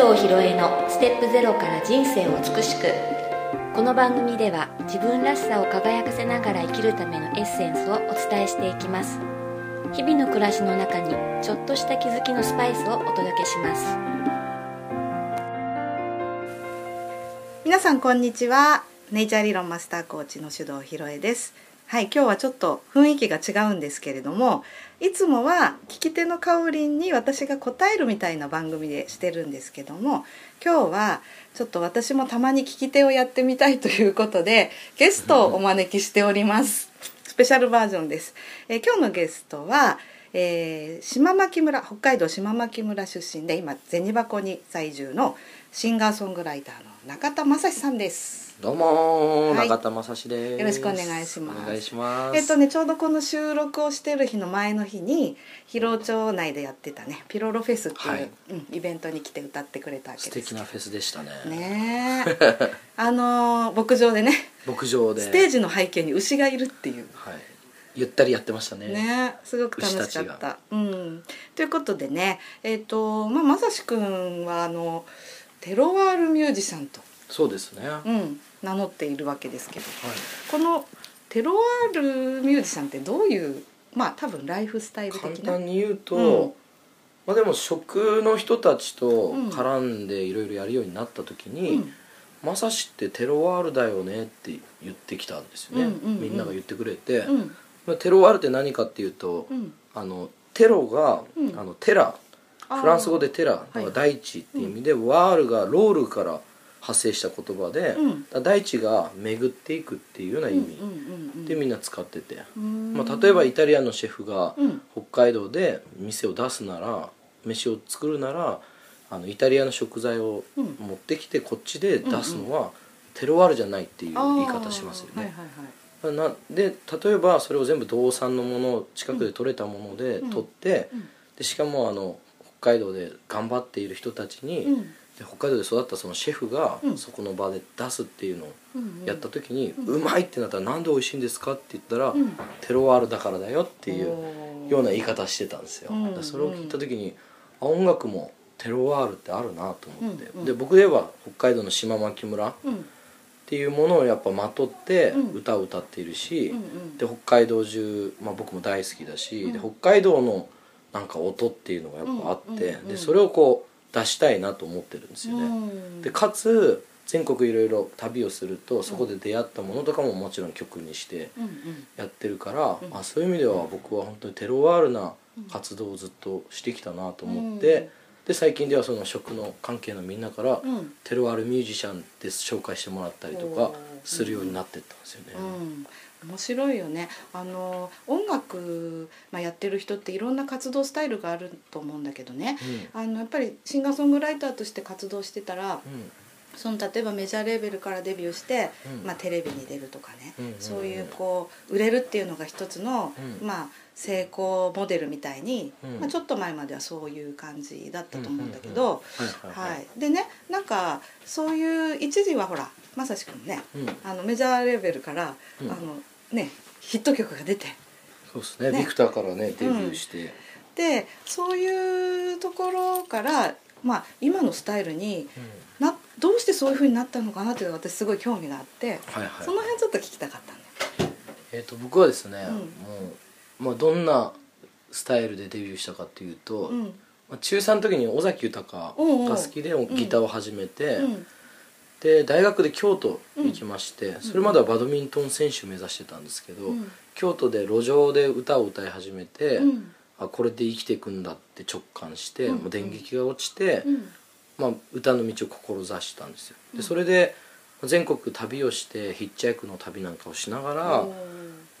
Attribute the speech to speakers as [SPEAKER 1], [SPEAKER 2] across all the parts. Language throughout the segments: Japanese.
[SPEAKER 1] 導ひろえのステップゼロから人生を美しく。この番組では自分らしさを輝かせながら生きるためのエッセンスをお伝えしていきます。日々の暮らしの中にちょっとした気づきのスパイスをお届けします。
[SPEAKER 2] 皆さんこんにちは。ネイチャー理論マスターコーチの手動ひろえです。はい今日はちょっと雰囲気が違うんですけれどもいつもは聞き手のかおりんに私が答えるみたいな番組でしてるんですけども今日はちょっと私もたまに聞き手をやってみたいということでゲストをお招きしております。スペシャルバージョンです、えー今日のゲストはえー島牧村北海道島牧村出身で今銭箱に在住のシンガーソングライターの中田正史さんです。
[SPEAKER 3] どうもー、
[SPEAKER 2] はい
[SPEAKER 3] 中田正史です。
[SPEAKER 2] よろしくお願いします
[SPEAKER 3] お願いします。
[SPEAKER 2] えっとねちょうどこの収録をしてる日の前の日に広尾町内でやってたねピロロフェスっていう、
[SPEAKER 3] はい
[SPEAKER 2] うん、イベントに来て歌ってくれたわけ
[SPEAKER 3] 素
[SPEAKER 2] です
[SPEAKER 3] 敵なフェスでしたね。
[SPEAKER 2] ねえ あのー牧場でね
[SPEAKER 3] 牧場で。
[SPEAKER 2] ステージの背景に牛がいるっていう
[SPEAKER 3] はい。ゆったりやってましたね。
[SPEAKER 2] ねすごく楽しか
[SPEAKER 3] 牛
[SPEAKER 2] ったた。うん、ということでねえっ、とまあまさしくんはあのテロワールミュージシャンと、
[SPEAKER 3] そうですね。はい。
[SPEAKER 2] うん、名乗っているわけですけど。このテロワールミュージシャンってどういうまあ多分ライフスタイル
[SPEAKER 3] 簡
[SPEAKER 2] 的な。
[SPEAKER 3] 単に言うと、
[SPEAKER 2] うん。
[SPEAKER 3] まあでも食の人たちと
[SPEAKER 2] うん。
[SPEAKER 3] 絡んでいろいろやるようになった時に、
[SPEAKER 2] うん。
[SPEAKER 3] まさしってテロワールだよねって言ってきたんですよね。
[SPEAKER 2] うんうんうん。
[SPEAKER 3] みんなが言ってくれて、
[SPEAKER 2] うん。
[SPEAKER 3] まあテロワールって何かっていうと、
[SPEAKER 2] うん。
[SPEAKER 3] あのテロが、
[SPEAKER 2] うん。
[SPEAKER 3] あのテラ。フランス語でテラ大地っていう意味で、ワールがロールから派生した言葉で、
[SPEAKER 2] うん。
[SPEAKER 3] 大地が巡っていくっていうような意味でみんな使ってて、
[SPEAKER 2] うん。
[SPEAKER 3] まあ、例えばイタリアンのシェフが
[SPEAKER 2] うん。
[SPEAKER 3] 北海道で店を出すなら飯を作るならあのイタリアの食材を
[SPEAKER 2] うん。
[SPEAKER 3] 持ってきてこっちで出すのは、テロワールじゃないっていう言い方しますよね。
[SPEAKER 2] あーはいはいはい。
[SPEAKER 3] なで例えばそれを全部道産のものを近くで取れたもので
[SPEAKER 2] うん。
[SPEAKER 3] 取って、
[SPEAKER 2] うん。
[SPEAKER 3] でしかもあの北海道で頑張っている人たちに、
[SPEAKER 2] うん
[SPEAKER 3] で北海道で育ったそのシェフが
[SPEAKER 2] うん。
[SPEAKER 3] そこの場で出すっていうのを
[SPEAKER 2] うん
[SPEAKER 3] やった時に、
[SPEAKER 2] う
[SPEAKER 3] うんまいってなったらなんで美味しいんですかって言ったら、
[SPEAKER 2] うん。
[SPEAKER 3] テロワールだからだよっていうような言い方してたんですよ、それを聞いた時にあ音楽もテロワールってあるなと思って、で僕では北海道の島牧村っ
[SPEAKER 2] うん。
[SPEAKER 3] ていうものをやっぱまとって
[SPEAKER 2] うん。
[SPEAKER 3] 歌を歌っているし、で北海道中、まあ、僕も大好きだし、
[SPEAKER 2] うん。
[SPEAKER 3] で北海道のなんか音っていうのがやっぱあって、でそれをこう出したいなと思ってるんですよね。
[SPEAKER 2] うん。
[SPEAKER 3] でかつ全国いろいろ旅をするとそこで出会ったものとかももちろん曲にしてやってるから、
[SPEAKER 2] うん。
[SPEAKER 3] あそういう意味では僕は本当にテロワールな活動をずっとしてきたなと思って、
[SPEAKER 2] うん。
[SPEAKER 3] で最近ではその食の関係のみんなから、
[SPEAKER 2] うん。
[SPEAKER 3] テロワールミュージシャンで紹介してもらったりとかするようになってったんですよね。
[SPEAKER 2] うん、面白いよね。あの音楽、まあ、やってる人っていろんな活動スタイルがあると思うんだけどね。あのやっぱりシンガーソングライターとして活動してたら
[SPEAKER 3] うん。
[SPEAKER 2] その例えばメジャーレーベルからデビューして、
[SPEAKER 3] うん。
[SPEAKER 2] まあ、テレビに出るとかね、
[SPEAKER 3] うんうんうん。
[SPEAKER 2] そういうこう売れるっていうのが一つの、
[SPEAKER 3] うん。
[SPEAKER 2] まあ、成功モデルみたいに、
[SPEAKER 3] うん。
[SPEAKER 2] まあ、ちょっと前まではそういう感じだったと思うんだけど、でねなんかそういう一時はほらまさしくんね
[SPEAKER 3] うん。
[SPEAKER 2] あのメジャーレーベルから、
[SPEAKER 3] うん。
[SPEAKER 2] あのねヒット曲が出て。
[SPEAKER 3] そうですね。
[SPEAKER 2] ね。
[SPEAKER 3] ビクターからねデビューして、
[SPEAKER 2] でそういうところから、まあ、今のスタイルに
[SPEAKER 3] うん。
[SPEAKER 2] などうしてそういうふうになったのかなっていうのが私すごい興味があって、
[SPEAKER 3] はいはい。
[SPEAKER 2] その辺ちょっと聞きたかったんだよ。
[SPEAKER 3] えー、と僕はですね、
[SPEAKER 2] うん。
[SPEAKER 3] もう、まあ、どんなスタイルでデビューしたかっていうと、
[SPEAKER 2] うん。
[SPEAKER 3] まあ、中3の時に尾崎豊が好きでギターを始めて、
[SPEAKER 2] うん
[SPEAKER 3] で大学で京都行きまして、
[SPEAKER 2] ん。
[SPEAKER 3] それまではバドミントン選手を目指してたんですけど、
[SPEAKER 2] うん。
[SPEAKER 3] 京都で路上で歌を歌い始めて、
[SPEAKER 2] うん。
[SPEAKER 3] あこれで生きていくんだって直感して、
[SPEAKER 2] うん。
[SPEAKER 3] もう電撃が落ちて、
[SPEAKER 2] うん。
[SPEAKER 3] まあ、歌の道を志したんですよ。でそれで全国旅をしてヒッチハイクの旅なんかをしながら、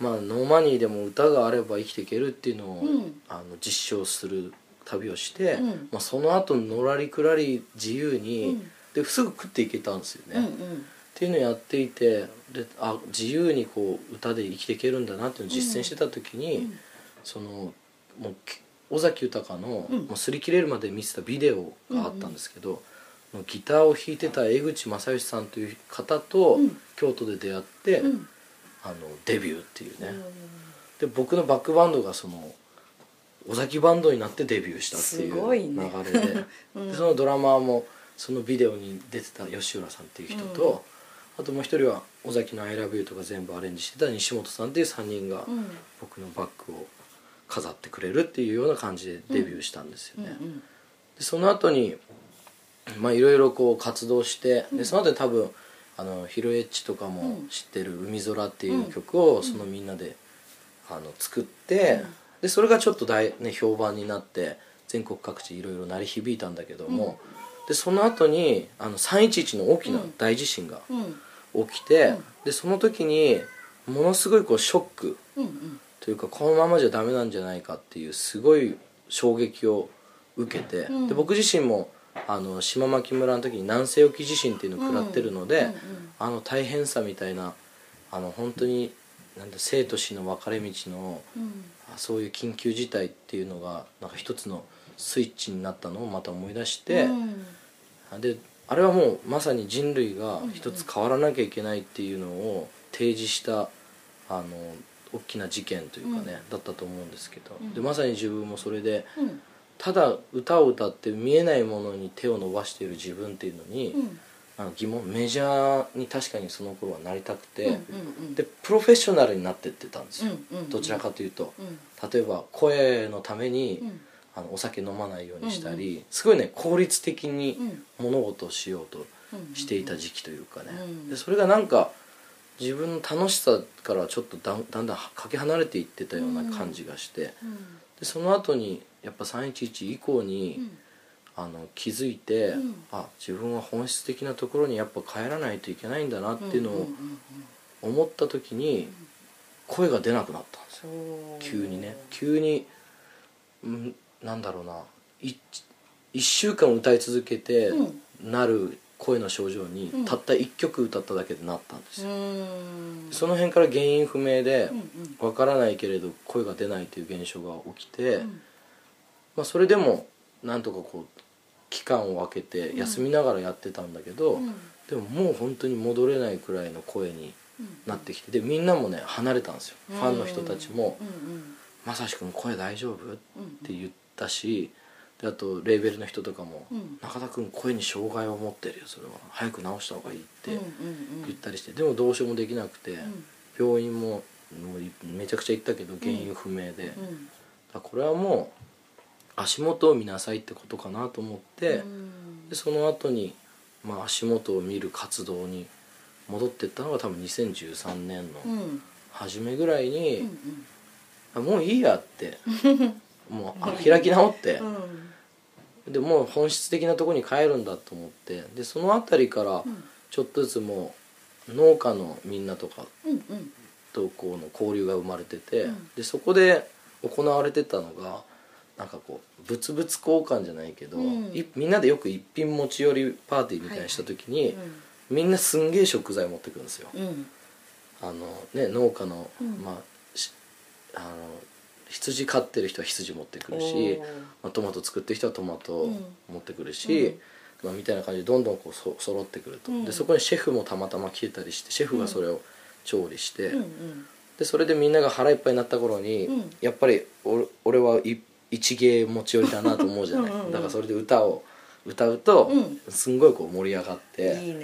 [SPEAKER 3] まあ、 no money でも歌があれば生きていけるっていうのを、
[SPEAKER 2] うん。
[SPEAKER 3] あの実証する旅をして、
[SPEAKER 2] うん。
[SPEAKER 3] まあ、その後のらりくらり自由に、
[SPEAKER 2] うん
[SPEAKER 3] ですぐ食っていけたんですよね。
[SPEAKER 2] うんう
[SPEAKER 3] っ
[SPEAKER 2] ん
[SPEAKER 3] ていうのをやっていてであ自由にこう歌で生きていけるんだなっていうのを実践してた時に、
[SPEAKER 2] うん。
[SPEAKER 3] そのもうき尾崎豊の、
[SPEAKER 2] うん。
[SPEAKER 3] もう擦り切れるまで見せたビデオがあったんですけど、もうギターを弾いてた江口正義さんという方と
[SPEAKER 2] うん。
[SPEAKER 3] 京都で出会って、
[SPEAKER 2] うん。
[SPEAKER 3] あのデビューっていうね、で僕のバックバンドがその尾崎バンドになってデビューしたっていう流れで,、
[SPEAKER 2] うん
[SPEAKER 3] でそのドラマーもそのビデオに出てた吉浦さんっていう人と、あともう一人は尾崎の「ILOVEYOU」とか全部アレンジしてた西本さんっていう3人が
[SPEAKER 2] うん。
[SPEAKER 3] 僕のバッグを飾ってくれるっていうような感じでデビューしたんですよね。
[SPEAKER 2] うん
[SPEAKER 3] でその後にまあいろいろこう活動して、でその後に多分あのヒロエッチとかも知ってる「海空」っていう曲をそのみんなであの作って、でそれがちょっと大、ね、評判になって全国各地いろいろ鳴り響いたんだけども、でその後にあの311の大きな大地震が
[SPEAKER 2] うん。
[SPEAKER 3] 起きて、でその時にものすごいこうショック
[SPEAKER 2] うんうん。
[SPEAKER 3] というかこのままじゃダメなんじゃないかっていうすごい衝撃を受けて、
[SPEAKER 2] うん。
[SPEAKER 3] で僕自身もあの島牧村の時に南西沖地震っていうのを食らってるので、
[SPEAKER 2] うんうん。
[SPEAKER 3] あの大変さみたいなあの本当になんだ生と死の分かれ道の
[SPEAKER 2] うん。
[SPEAKER 3] あそういう緊急事態っていうのがなんか一つのスイッチになったのをまた思い出して、
[SPEAKER 2] うん
[SPEAKER 3] であれはもうまさに人類が一つ変わらなきゃいけないっていうのを提示したあの大きな事件というかね、だったと思うんですけど、
[SPEAKER 2] うん。
[SPEAKER 3] でまさに自分もそれで
[SPEAKER 2] うん。
[SPEAKER 3] ただ歌を歌って見えないものに手を伸ばしている自分っていうのに、
[SPEAKER 2] うん。
[SPEAKER 3] 疑問メジャーに確かにその頃はなりたくて、
[SPEAKER 2] うんうん。
[SPEAKER 3] でプロフェッショナルになってってたんですよ、
[SPEAKER 2] うんうんうん。
[SPEAKER 3] どちらかというと。
[SPEAKER 2] うん。
[SPEAKER 3] 例えば声のために、
[SPEAKER 2] うん
[SPEAKER 3] あのお酒飲まないようにしたり、
[SPEAKER 2] うん
[SPEAKER 3] すごいね効率的に
[SPEAKER 2] うん。
[SPEAKER 3] 物事をしようと
[SPEAKER 2] うん
[SPEAKER 3] していた時期というかね、
[SPEAKER 2] うん
[SPEAKER 3] でそれがなんか自分の楽しさからちょっとだんだんだんかけ離れていってたような感じがして、
[SPEAKER 2] うん。
[SPEAKER 3] でその後にやっぱ311以降に、
[SPEAKER 2] うん。
[SPEAKER 3] あの気づいて、
[SPEAKER 2] うん。
[SPEAKER 3] あ自分は本質的なところにやっぱ帰らないといけないんだなっていうのを
[SPEAKER 2] んん
[SPEAKER 3] 思った時に声が出なくなったんですよ。
[SPEAKER 2] う。ん
[SPEAKER 3] 急にね。急に、うん、なんだろうな。い1週間歌い続けて
[SPEAKER 2] うん。
[SPEAKER 3] なる声の症状に、
[SPEAKER 2] うん。
[SPEAKER 3] たった1曲歌っただけでなったんです
[SPEAKER 2] う
[SPEAKER 3] よ、
[SPEAKER 2] ん。
[SPEAKER 3] その辺から原因不明でわからないけれど声が出ないという現象が起きて、
[SPEAKER 2] うん。
[SPEAKER 3] まあ、それでもなんとかこう期間を空けて休みながらやってたんだけど、
[SPEAKER 2] うん。
[SPEAKER 3] でももう本当に戻れないくらいの声になってきてでみんなもね離れたんですよ、
[SPEAKER 2] うん。
[SPEAKER 3] ファンの人たちも
[SPEAKER 2] うんうん「
[SPEAKER 3] まさしくん声大丈夫?」っ
[SPEAKER 2] うん
[SPEAKER 3] て言ったしであとレーベルの人とかも「
[SPEAKER 2] うん。
[SPEAKER 3] 中田君声に障害を持ってるよそれは。早く治した方がいい」って
[SPEAKER 2] うんうん
[SPEAKER 3] 言ったりしてでもどうしようもできなくて、
[SPEAKER 2] ん。
[SPEAKER 3] 病院ももういめちゃくちゃ行ったけど原因不明で、だこれはもう足元を見なさいってことかなと思って、
[SPEAKER 2] うん。
[SPEAKER 3] でその後にまあ足元を見る活動に戻ってったのが多分2013年の
[SPEAKER 2] うん。
[SPEAKER 3] 初めぐらいに、
[SPEAKER 2] うん。
[SPEAKER 3] あもういいやって もうあ開き直って。
[SPEAKER 2] う、ん。
[SPEAKER 3] でもう本質的なところに帰るんだと思って。でその辺りから
[SPEAKER 2] うん。
[SPEAKER 3] ちょっとずつもう農家のみんなとか
[SPEAKER 2] うんうん
[SPEAKER 3] とこうの交流が生まれてて、
[SPEAKER 2] うん。
[SPEAKER 3] でそこで行われてたのがなんかこう物々交換じゃないけど、
[SPEAKER 2] うん。
[SPEAKER 3] いみんなでよく一品持ち寄りパーティーみたいにした時に、みんなすんげえ食材持ってくるんですよ。
[SPEAKER 2] うんうん。
[SPEAKER 3] あのね農家の、
[SPEAKER 2] うん。
[SPEAKER 3] まあしあの羊飼ってる人は羊持ってくるしまあ、トマト作ってる人はトマト
[SPEAKER 2] うん。
[SPEAKER 3] 持ってくるし、まあ、みたいな感じでどんどんこうそ揃ってくると、
[SPEAKER 2] うん。
[SPEAKER 3] でそこにシェフもたまたま来てたりしてシェフがそれを調理して、
[SPEAKER 2] うんうん。
[SPEAKER 3] でそれでみんなが腹いっぱいになった頃に、
[SPEAKER 2] うん。
[SPEAKER 3] やっぱり俺俺はい一芸持ち寄りだなと思うじゃない。
[SPEAKER 2] うんうんうん。
[SPEAKER 3] だからそれで歌を歌うと、
[SPEAKER 2] うん。
[SPEAKER 3] すんごいこう盛り上がって。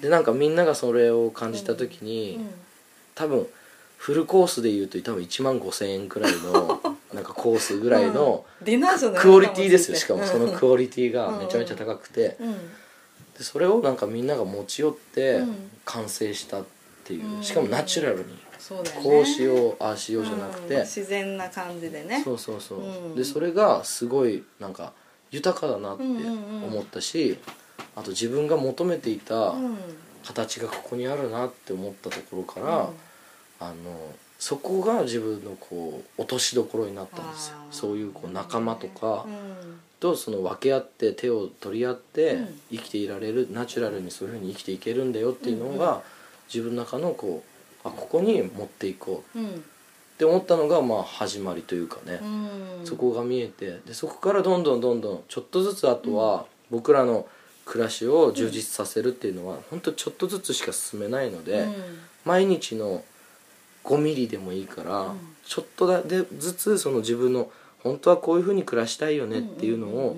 [SPEAKER 3] でなんかみんながそれを感じた時に、多分フルコースでいうと多分1万5000円くらいの なんかコースぐらいのクオリティですよしかもそのク
[SPEAKER 2] オ
[SPEAKER 3] オリティがめちゃめちゃ高くて。
[SPEAKER 2] うん。
[SPEAKER 3] でそれをなんかみんなが持ち寄って
[SPEAKER 2] うん。
[SPEAKER 3] 完成したっていう
[SPEAKER 2] うん。
[SPEAKER 3] しかもナチュラルに。
[SPEAKER 2] そうだよね。
[SPEAKER 3] こうしようああしようじゃなく
[SPEAKER 2] うん。
[SPEAKER 3] て
[SPEAKER 2] 自然な感じでね。
[SPEAKER 3] そうそうそう。
[SPEAKER 2] うん。
[SPEAKER 3] でそれがすごいなんか豊かだなって
[SPEAKER 2] うんうんうん。
[SPEAKER 3] 思ったしあと自分が求めていた
[SPEAKER 2] うん。
[SPEAKER 3] 形がここにあるなって思ったところから、
[SPEAKER 2] うん
[SPEAKER 3] あのそこが自分のこう落としどころになったんですよ。そういうこう仲間とか
[SPEAKER 2] うん。
[SPEAKER 3] とその分け合って手を取り合って
[SPEAKER 2] うん。
[SPEAKER 3] 生きていられるナチュラルにそういうふうに生きていけるんだよっていうのが自分の中のこうあここに持っていこう。
[SPEAKER 2] うん。
[SPEAKER 3] って思ったのがまあ始まりというかね、
[SPEAKER 2] うん。
[SPEAKER 3] そこが見えてでそこからどんどんどんどんちょっとずつあとは僕らの暮らしを充実させるっていうのは本当ちょっとずつしか進めないので、
[SPEAKER 2] うん。
[SPEAKER 3] 毎日の5ミリでもいいから、
[SPEAKER 2] うん。
[SPEAKER 3] ちょっとだでずつその自分の本当はこういうふうに暮らしたいよねっていうのを、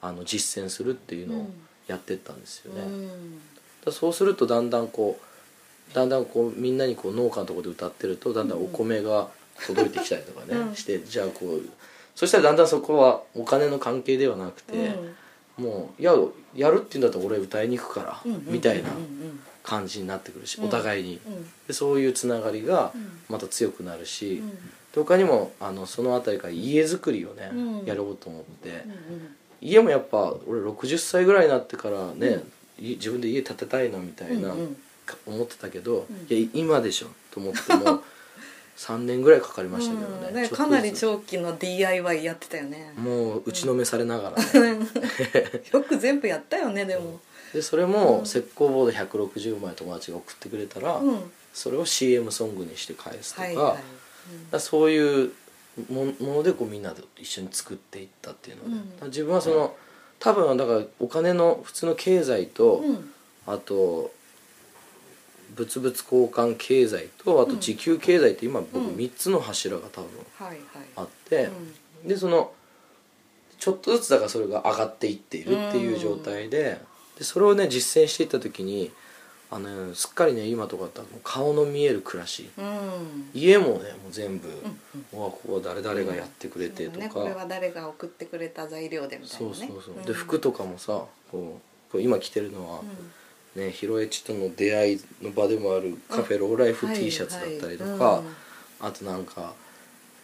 [SPEAKER 3] あの実践するっていうのをやってったんですよね、
[SPEAKER 2] うん。
[SPEAKER 3] そうするとだんだんこうだんだんこうみんなにこう農家のところで歌ってるとだんだんお米が届いてきたりとかね、
[SPEAKER 2] うん。
[SPEAKER 3] してじゃあこうそしたらだんだんそこはお金の関係ではなくて、もういややるって言うんだったら俺歌いに行くから、
[SPEAKER 2] うん
[SPEAKER 3] みたいな感じになってくるし、
[SPEAKER 2] うん。
[SPEAKER 3] お互いに。
[SPEAKER 2] うん。
[SPEAKER 3] でそういうつながりが
[SPEAKER 2] うん。
[SPEAKER 3] また強くなるし、
[SPEAKER 2] うん。
[SPEAKER 3] で他にもあのその辺りから家づくりをね、
[SPEAKER 2] うん。
[SPEAKER 3] やろうと思って、
[SPEAKER 2] うん
[SPEAKER 3] 家もやっぱ俺60歳ぐらいになってからね、い自分で家建てたいなみたいな、思ってたけど、
[SPEAKER 2] うん。
[SPEAKER 3] いや今でしょと思っても 3年ぐらいかかりましたけどね,、
[SPEAKER 2] うん。ね
[SPEAKER 3] ちょっとずつ。
[SPEAKER 2] かなり長期の DIY やってたよね。
[SPEAKER 3] もう打ちのめされながらね、
[SPEAKER 2] よく全部やったよねでも
[SPEAKER 3] でそれも石膏ボード160枚友達が送ってくれたら、
[SPEAKER 2] うん。
[SPEAKER 3] それを CM ソングにして返すとか,、
[SPEAKER 2] はいはい。
[SPEAKER 3] だからそういうもものでこうみんなで一緒に作っていったっていうので、
[SPEAKER 2] うん。
[SPEAKER 3] 自分はその多分だからお金の普通の経済と、
[SPEAKER 2] うん。
[SPEAKER 3] あと物々交換経済とあと時給経済って今僕
[SPEAKER 2] うん。
[SPEAKER 3] 3つの柱が多分あって、でそのちょっとずつだからそれが上がっていっているっていう状態で,、でそれをね実践していった時にあのすっかりね今とかだったら顔の見える暮らし。
[SPEAKER 2] うん。うん
[SPEAKER 3] 家もねもう全部、
[SPEAKER 2] うん
[SPEAKER 3] うわここは誰々がやってくれてとか、
[SPEAKER 2] そうだね。これは誰が送ってくれた材料でみたいなね。
[SPEAKER 3] そうそうそう、
[SPEAKER 2] ん。
[SPEAKER 3] で服とかもさこうこう今着てるのは、ね、ヒロエチとの出会いの場でもあるカフェローライフ
[SPEAKER 2] はい
[SPEAKER 3] T シャツだったりとか、
[SPEAKER 2] はいうん。
[SPEAKER 3] あとなんか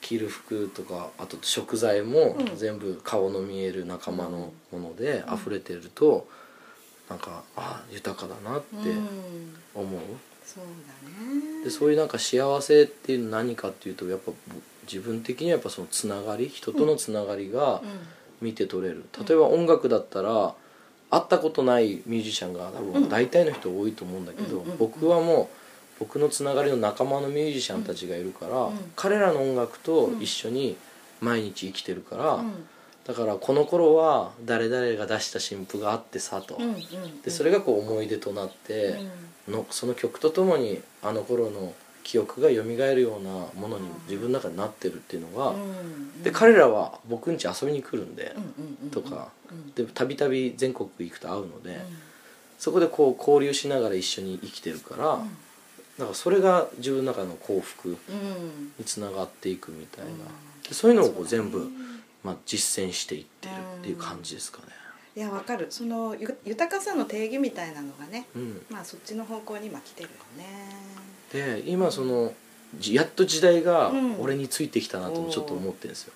[SPEAKER 3] 着る服とかあと食材も
[SPEAKER 2] うん。
[SPEAKER 3] 全部顔の見える仲間のもので溢れてると、なんかあ豊かだなって
[SPEAKER 2] うん。
[SPEAKER 3] 思う、
[SPEAKER 2] そうだね。
[SPEAKER 3] でそういうなんか幸せっていうのは何かっていうとやっぱ自分的にはやっぱそのつながり人とのつながりが見て取れる、例えば音楽だったら会ったことないミュージシャンが多分大体の人多いと思うんだけど、
[SPEAKER 2] うんうん
[SPEAKER 3] 僕はもう僕のつながりの仲間のミュージシャンたちがいるから、
[SPEAKER 2] うん。
[SPEAKER 3] 彼らの音楽と一緒に毎日生きてるから、
[SPEAKER 2] うん
[SPEAKER 3] だからこの頃は誰々が出した新譜があってさと、でそれがこう思い出となって、のその曲とともにあの頃の記憶が蘇るようなものに自分の中になってるっていうのが、
[SPEAKER 2] うん
[SPEAKER 3] で彼らは僕ん家遊びに来るんで、とか。たびたび全国行くと会うので、
[SPEAKER 2] うん。
[SPEAKER 3] そこでこう交流しながら一緒に生きてるから、だからそれが自分の中の幸福
[SPEAKER 2] うん。
[SPEAKER 3] につながっていくみたいな、そういうのをこう全部、まあ、実践していってるっていう感じですかね。
[SPEAKER 2] いやわかる。そのゆ豊かさの定義みたいなのがね
[SPEAKER 3] うん、
[SPEAKER 2] まあそっちの方向に今来てるよね。
[SPEAKER 3] で今そのじやっと時代が
[SPEAKER 2] うん。
[SPEAKER 3] 俺についてきたなともちょっと思ってるんですよ。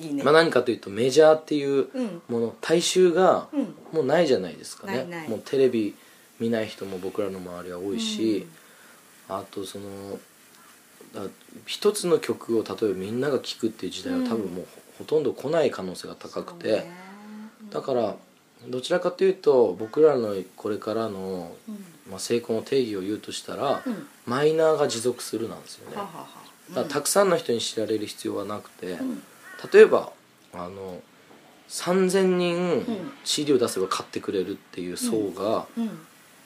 [SPEAKER 2] いいね。
[SPEAKER 3] まあ、何かというとメジャーっていう
[SPEAKER 2] うん。
[SPEAKER 3] もの大衆が
[SPEAKER 2] うん。
[SPEAKER 3] もうないじゃないですかね、
[SPEAKER 2] ないない。
[SPEAKER 3] もうテレビ見ない人も僕らの周りは多いし、あとそのだ一つの曲を例えばみんなが聴くっていう時代は多分もうほとんど来ない可能性が高くて、だからどちらかというと僕らのこれからの、
[SPEAKER 2] うん。
[SPEAKER 3] まあ、成功の定義を言うとしたら、
[SPEAKER 2] うん。
[SPEAKER 3] マイナーが持続するなんですよね。
[SPEAKER 2] ははは。
[SPEAKER 3] だからたくさんの人に知られる必要はなくて、
[SPEAKER 2] うん。
[SPEAKER 3] 例えばあの3,000人
[SPEAKER 2] ん
[SPEAKER 3] CD を出せば買ってくれるっていう層が
[SPEAKER 2] うん。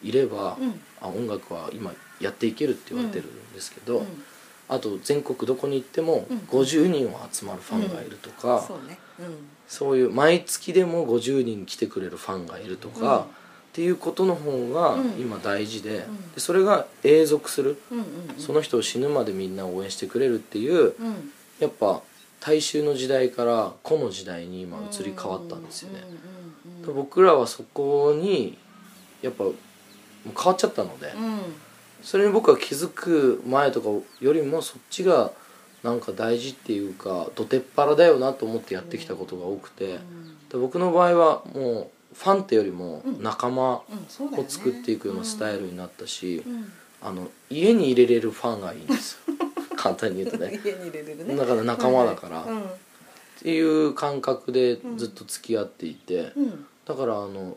[SPEAKER 3] いれば、
[SPEAKER 2] うん。
[SPEAKER 3] あ音楽は今やっていけるって言われてるんですけど、
[SPEAKER 2] うん
[SPEAKER 3] あと全国どこに行っても
[SPEAKER 2] うん
[SPEAKER 3] 50人は集まるファンがいるとか、
[SPEAKER 2] そうね。うん。
[SPEAKER 3] そういう毎月でも50人来てくれるファンがいるとか、
[SPEAKER 2] うん。
[SPEAKER 3] っていうことの方が
[SPEAKER 2] うん。
[SPEAKER 3] 今大事で,、
[SPEAKER 2] ん。
[SPEAKER 3] でそれが永続する、
[SPEAKER 2] うんうん
[SPEAKER 3] その人を死ぬまでみんな応援してくれるっていう
[SPEAKER 2] うん。
[SPEAKER 3] やっぱ大衆の時代から個の時代に今移り変わったんですよね、僕らはそこにやっぱ変わっちゃったので、
[SPEAKER 2] うんうん
[SPEAKER 3] それに僕は気づく前とかよりもそっちがなんか大事っていうかどてっぱらだよなと思ってやってきたことが多くて、で僕の場合はもうファンってよりも仲間を作っていくようなスタイルになったし、
[SPEAKER 2] うん。
[SPEAKER 3] あの家に入れれるファンがいいんですよ。簡単に言うとね。
[SPEAKER 2] 家に入れれるね。
[SPEAKER 3] だから仲間だから、
[SPEAKER 2] うん。
[SPEAKER 3] っていう感覚でずっと付き合っていて、
[SPEAKER 2] うん。
[SPEAKER 3] だからあの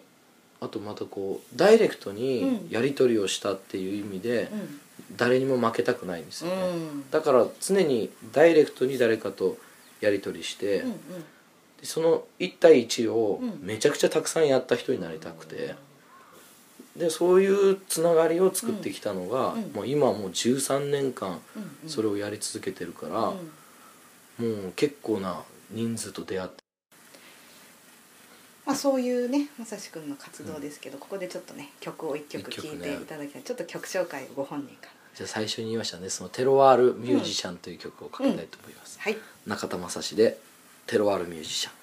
[SPEAKER 3] あとまたこうダイレクトに
[SPEAKER 2] うん。
[SPEAKER 3] やり取りをしたっていう意味で、
[SPEAKER 2] うん。
[SPEAKER 3] 誰にも負けたくないんですよね、
[SPEAKER 2] うん。
[SPEAKER 3] だから常にダイレクトに誰かとやり取りして、その1対1を
[SPEAKER 2] うん。
[SPEAKER 3] めちゃくちゃたくさんやった人になりたくて、でそういうつながりを作ってきたのが、
[SPEAKER 2] うん。
[SPEAKER 3] もう今もう13年間
[SPEAKER 2] うん。
[SPEAKER 3] それをやり続けてるから、
[SPEAKER 2] うん。
[SPEAKER 3] もう結構な人数と出会って
[SPEAKER 2] まあ、そういうねまさしくんの活動ですけど、ここでちょっとね曲を一曲聴いていただきたい、ちょっと曲紹介をご本人から。
[SPEAKER 3] じゃあ最初に言いましたね。その「テロワールミュージシャン」という曲をかけたいと思います、
[SPEAKER 2] はい。
[SPEAKER 3] 中田雅史で「テロワールミュージシャン」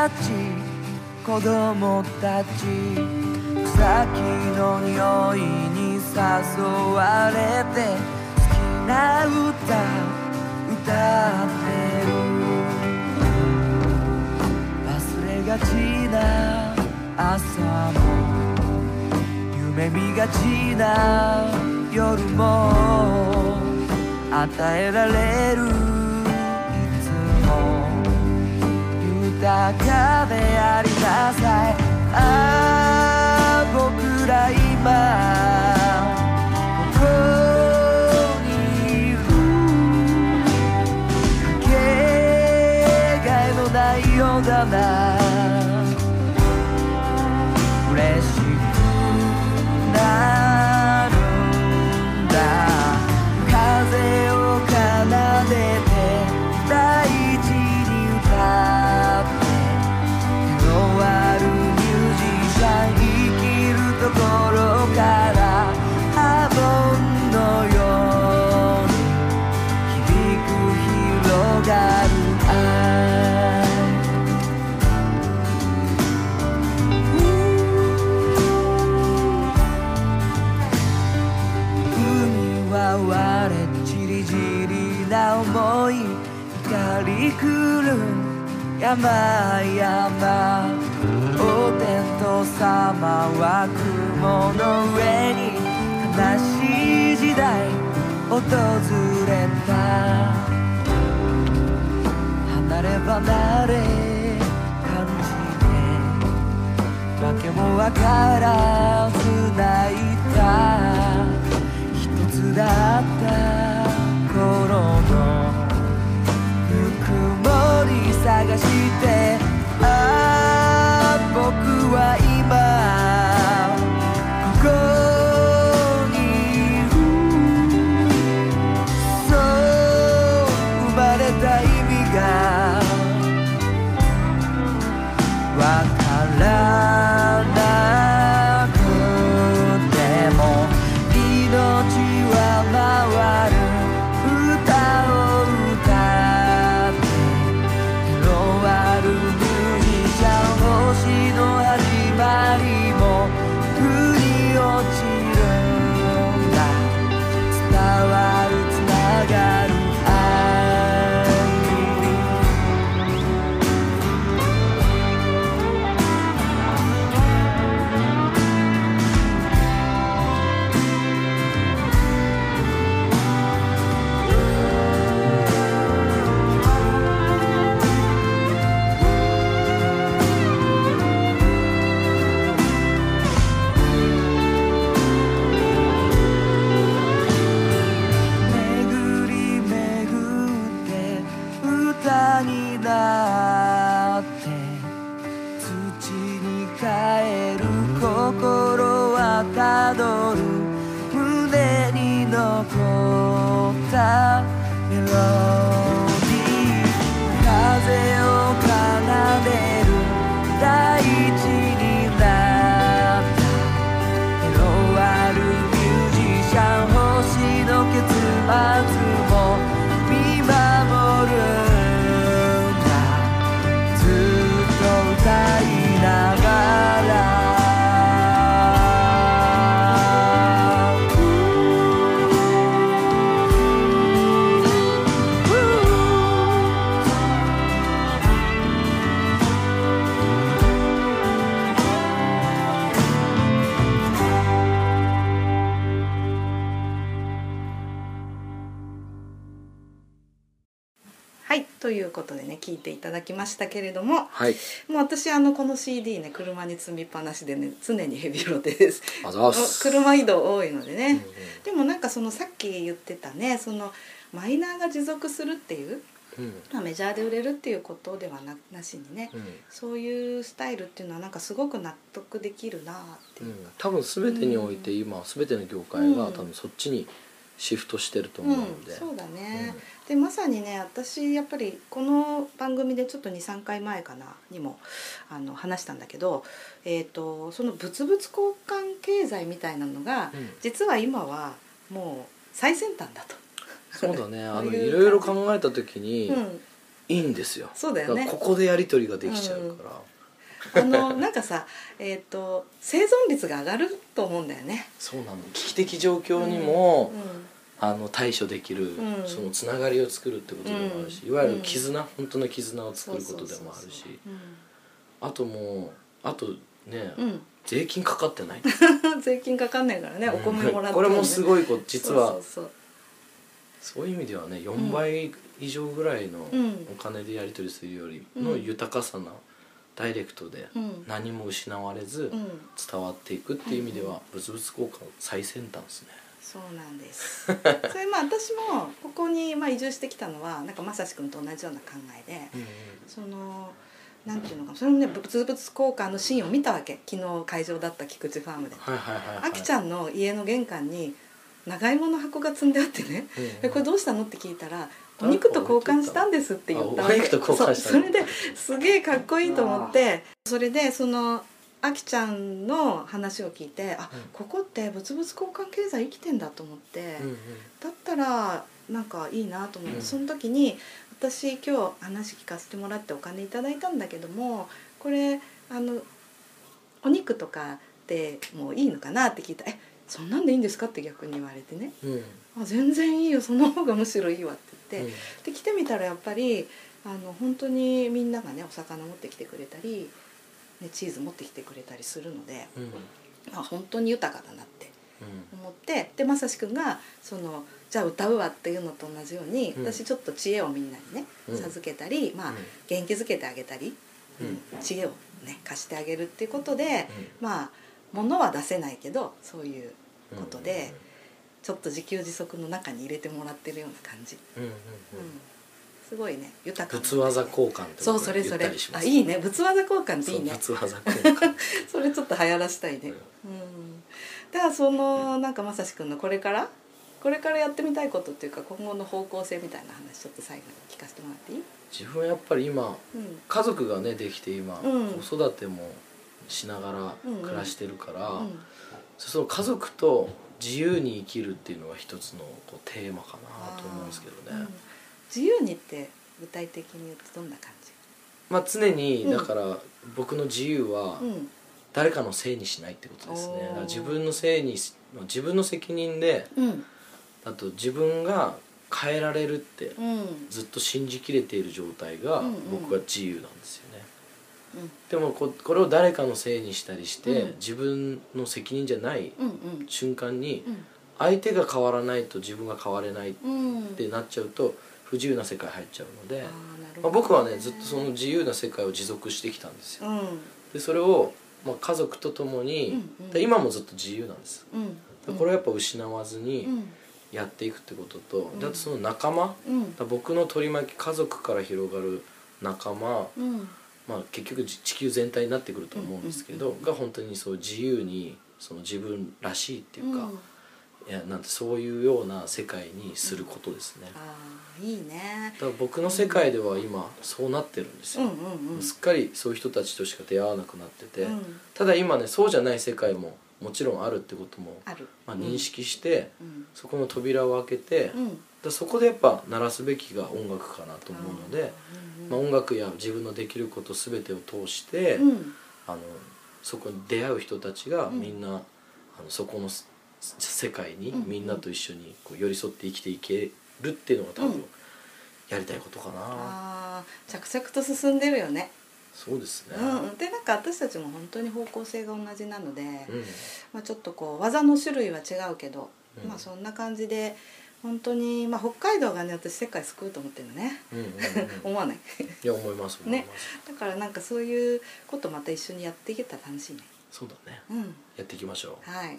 [SPEAKER 4] たち子供たち草木の匂いに誘われて好きな歌歌ってる。忘れがちな朝も夢見がちな夜も与えられる豊かでありなさい。海は割れちりじりな思い怒り来る山々。お天道様は雲の上に悲しい時代訪れた。離れ離れ感じてわけもわからず泣いた。だった頃のぬくもり探してああ僕は今ここにいるそう生まれた意味が
[SPEAKER 2] ただきましたけれども
[SPEAKER 3] はい。
[SPEAKER 2] もう私あのこの CD ね車に積みっぱなしでね常にヘビロテです。車移動多いのでね、
[SPEAKER 3] うんうん。
[SPEAKER 2] でもなんかそのさっき言ってたねそのマイナーが持続するっていう、
[SPEAKER 3] うん。
[SPEAKER 2] まあ、メジャーで売れるっていうことではななしにね、
[SPEAKER 3] うん。
[SPEAKER 2] そういうスタイルっていうのはなんかすごく納得できるなっていうか、
[SPEAKER 3] 多分全てにおいて今全ての業界が
[SPEAKER 2] うん。
[SPEAKER 3] 多分そっちにシフトしてると
[SPEAKER 2] うん
[SPEAKER 3] 思うので、
[SPEAKER 2] そうだね、でまさにね私やっぱりこの番組でちょっと23回前かなにもあの話したんだけど、えー、とその物々交換経済みたいなのが、
[SPEAKER 3] うん。
[SPEAKER 2] 実は今はもう最先端だと。
[SPEAKER 3] そうだね。あの
[SPEAKER 2] い
[SPEAKER 3] ろいろ考えた時に
[SPEAKER 2] うん。
[SPEAKER 3] いいんですよ、
[SPEAKER 2] そうだよね。
[SPEAKER 3] ここでやり取りができちゃうから、
[SPEAKER 2] あのなんかさ、えー、と生存率が上がると思うんだよね。
[SPEAKER 3] そうなの。危機的状況にも、
[SPEAKER 2] うん。
[SPEAKER 3] あの対処できる、
[SPEAKER 2] うん。
[SPEAKER 3] そのつながりを作るってことでもあるし、
[SPEAKER 2] うん。
[SPEAKER 3] いわゆる絆、本当の絆を作ることでもあるし。あともうあとね、税金かかってない。
[SPEAKER 2] 税金かかんないからねお米もらって、
[SPEAKER 3] これもす
[SPEAKER 2] い
[SPEAKER 3] ごいこと実は。
[SPEAKER 2] そう
[SPEAKER 3] いう意味ではね4倍以上ぐらいの
[SPEAKER 2] うん。
[SPEAKER 3] お金でやり取りするよりの
[SPEAKER 2] うん。
[SPEAKER 3] 豊かさなダイレクトで
[SPEAKER 2] うん。
[SPEAKER 3] 何も失われず
[SPEAKER 2] うん。
[SPEAKER 3] 伝わっていくっていう意味では物々交換最先端ですね。
[SPEAKER 2] そうなんです。それまあ私もここにまあ移住してきたのはなんかまさしくんと同じような考えでそのなんていうのかなそれもね物々交換のシーンを見たわけ。昨日会場だった菊池ファームで。
[SPEAKER 3] はいはいはいはい。
[SPEAKER 2] あきちゃんの家の玄関に長芋の箱が積んであってね。
[SPEAKER 3] うんうん。
[SPEAKER 2] でこれどうしたのって聞いたら「お肉と交換したんです」って言ったそう。それですげえかっこいいと思って。それでそのあきちゃんの話を聞いてあ、
[SPEAKER 3] うん。
[SPEAKER 2] ここって物々交換経済生きてんだと思って、
[SPEAKER 3] うんうん。
[SPEAKER 2] だったらなんかいいなと思って、
[SPEAKER 3] うん。
[SPEAKER 2] その時に私今日話聞かせてもらってお金いただいたんだけどもこれあのお肉とかでもういいのかなって聞いたら「えそんなんでいいんですか?」って逆に言われてね。
[SPEAKER 3] うん「
[SPEAKER 2] あ全然いいよ。その方がむしろいいわ」って言って、
[SPEAKER 3] うん。
[SPEAKER 2] で来てみたらやっぱりあの本当にみんながねお魚持ってきてくれたり、ね、チーズ持ってきてくれたりするので、
[SPEAKER 3] うん。
[SPEAKER 2] あ本当に豊かだなって
[SPEAKER 3] うん。
[SPEAKER 2] 思って。でまさしくんがそのじゃあ歌うわっていうのと同じように、
[SPEAKER 3] うん。
[SPEAKER 2] 私ちょっと知恵をみんなにね
[SPEAKER 3] うん。
[SPEAKER 2] 授けたり、まあ
[SPEAKER 3] うん。
[SPEAKER 2] 元気づけてあげたり、知恵をね貸してあげるっていうことで、まあ物は出せないけどそういうことで、ちょっと自給自足の中に入れてもらってるような感じ、
[SPEAKER 3] うんうんうん。
[SPEAKER 2] うん。すごいね。豊かな。
[SPEAKER 3] 物技交換
[SPEAKER 2] そうそれそれ。あいいね。物技交換っていいね。
[SPEAKER 3] そう物技交換。
[SPEAKER 2] それちょっと流行らしたいね。うん。だからそのなんかまさしくんのこれからこれからやってみたいことっていうか今後の方向性みたいな話ちょっと最後に聞かせてもらっていい？
[SPEAKER 3] 自分はやっぱり今
[SPEAKER 2] うん。
[SPEAKER 3] 家族がねできて今、
[SPEAKER 2] うん。
[SPEAKER 3] 子育てもしながら
[SPEAKER 2] うんうん
[SPEAKER 3] 暮らしてるから、
[SPEAKER 2] うん
[SPEAKER 3] その家族と自由に生きるっていうのが一つのこうテーマかなと思うんですけどね、
[SPEAKER 2] うん自由にって具体的に言うとどんな感じ？
[SPEAKER 3] まあ常に
[SPEAKER 2] うん
[SPEAKER 3] だから僕の自由は
[SPEAKER 2] うん。
[SPEAKER 3] 誰かのせいにしないってことですね、
[SPEAKER 2] おー
[SPEAKER 3] だから自分のせいに自分の責任で
[SPEAKER 2] うん。
[SPEAKER 3] あと自分が変えられるって
[SPEAKER 2] うん。
[SPEAKER 3] ずっと信じきれている状態が
[SPEAKER 2] うんうん
[SPEAKER 3] 僕は自由なんですよ。でもここれを誰かのせいにしたりして、
[SPEAKER 2] うん
[SPEAKER 3] 自分の責任じゃない
[SPEAKER 2] うん。
[SPEAKER 3] 瞬間に
[SPEAKER 2] うん。
[SPEAKER 3] 相手が変わらないと自分が変われないっ
[SPEAKER 2] うん。
[SPEAKER 3] てなっちゃうと不自由な世界入っちゃうのでまあ、僕はねずっとその自由な世界を持続してきたんですよ
[SPEAKER 2] うん。
[SPEAKER 3] でそれを、まあ、家族と共に、
[SPEAKER 2] うんうん
[SPEAKER 3] で今もずっと自由なんです
[SPEAKER 2] うん。
[SPEAKER 3] でこれをやっぱ失わずに
[SPEAKER 2] うん。
[SPEAKER 3] やっていくってことと、
[SPEAKER 2] ん
[SPEAKER 3] であとその仲間
[SPEAKER 2] うん。
[SPEAKER 3] 僕の取り巻き家族から広がる仲間、
[SPEAKER 2] うん。
[SPEAKER 3] まあ、結局じ地球全体になってくると思うんですけど、が本当にそう自由にその自分らしいっていうか、いやなんてそういうような世界にすることですね、
[SPEAKER 2] ああいいね。
[SPEAKER 3] だから僕の世界では今そうなってるんですよ、
[SPEAKER 2] うんうんうん。
[SPEAKER 3] すっかりそういう人たちとしか出会わなくなってて、
[SPEAKER 2] うん
[SPEAKER 3] ただ今ねそうじゃない世界ももちろんあるってことも、
[SPEAKER 2] ある。
[SPEAKER 3] まあ、認識して、
[SPEAKER 2] うん。
[SPEAKER 3] そこの扉を開けて、
[SPEAKER 2] うん。
[SPEAKER 3] だからそこでやっぱ鳴らすべきが音楽かなと思うので、
[SPEAKER 2] うん
[SPEAKER 3] まあ、音楽や自分のできること全てを通して、
[SPEAKER 2] うん。
[SPEAKER 3] あのそこに出会う人たちが
[SPEAKER 2] うん
[SPEAKER 3] みん。な、あのそこのす世界に
[SPEAKER 2] うん
[SPEAKER 3] みんなと一緒にこう寄り添って生きていけるっていうのが多分
[SPEAKER 2] うん。
[SPEAKER 3] やりたいことかな、
[SPEAKER 2] 着々と進んでるよね。
[SPEAKER 3] そうですね、
[SPEAKER 2] うんうん、でなんか私たちも本当に方向性が同じなので、
[SPEAKER 3] うん。
[SPEAKER 2] まあ、ちょっとこう技の種類は違うけど、
[SPEAKER 3] うん。
[SPEAKER 2] まあそんな感じで本当にまあ北海道がね私世界救うと思ってるのね。
[SPEAKER 3] うんうんうん
[SPEAKER 2] 思わない？
[SPEAKER 3] いや思います
[SPEAKER 2] ね。だからなんかそういうことまた一緒にやっていけたら楽しいね。
[SPEAKER 3] そうだね。
[SPEAKER 2] うん。
[SPEAKER 3] やっていきましょう。
[SPEAKER 2] はい。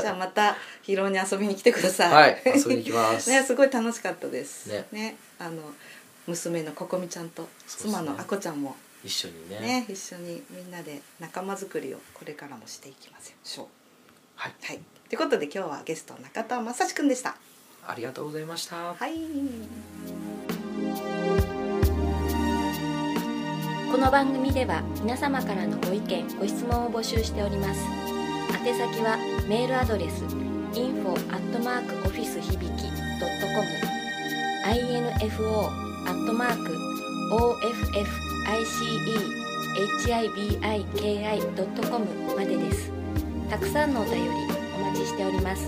[SPEAKER 2] じゃあまた広尾に遊びに来てください。
[SPEAKER 3] はい遊びに行きます。
[SPEAKER 2] ねすごい楽しかったです。
[SPEAKER 3] ね。
[SPEAKER 2] あの娘のここみちゃんと妻のあこちゃんも。
[SPEAKER 3] 一緒にね。
[SPEAKER 2] ね一緒にみんなで仲間作りをこれからもしていきましょう
[SPEAKER 3] はい。
[SPEAKER 2] はい。ということで今日はゲスト中田正史くんでした
[SPEAKER 3] ありがとうございました。
[SPEAKER 2] はい。
[SPEAKER 1] この番組では皆様からのご意見ご質問を募集しております。宛先はメールアドレス info office 響き .com info officehibiki.com までです。たくさんのお便りお待ちしております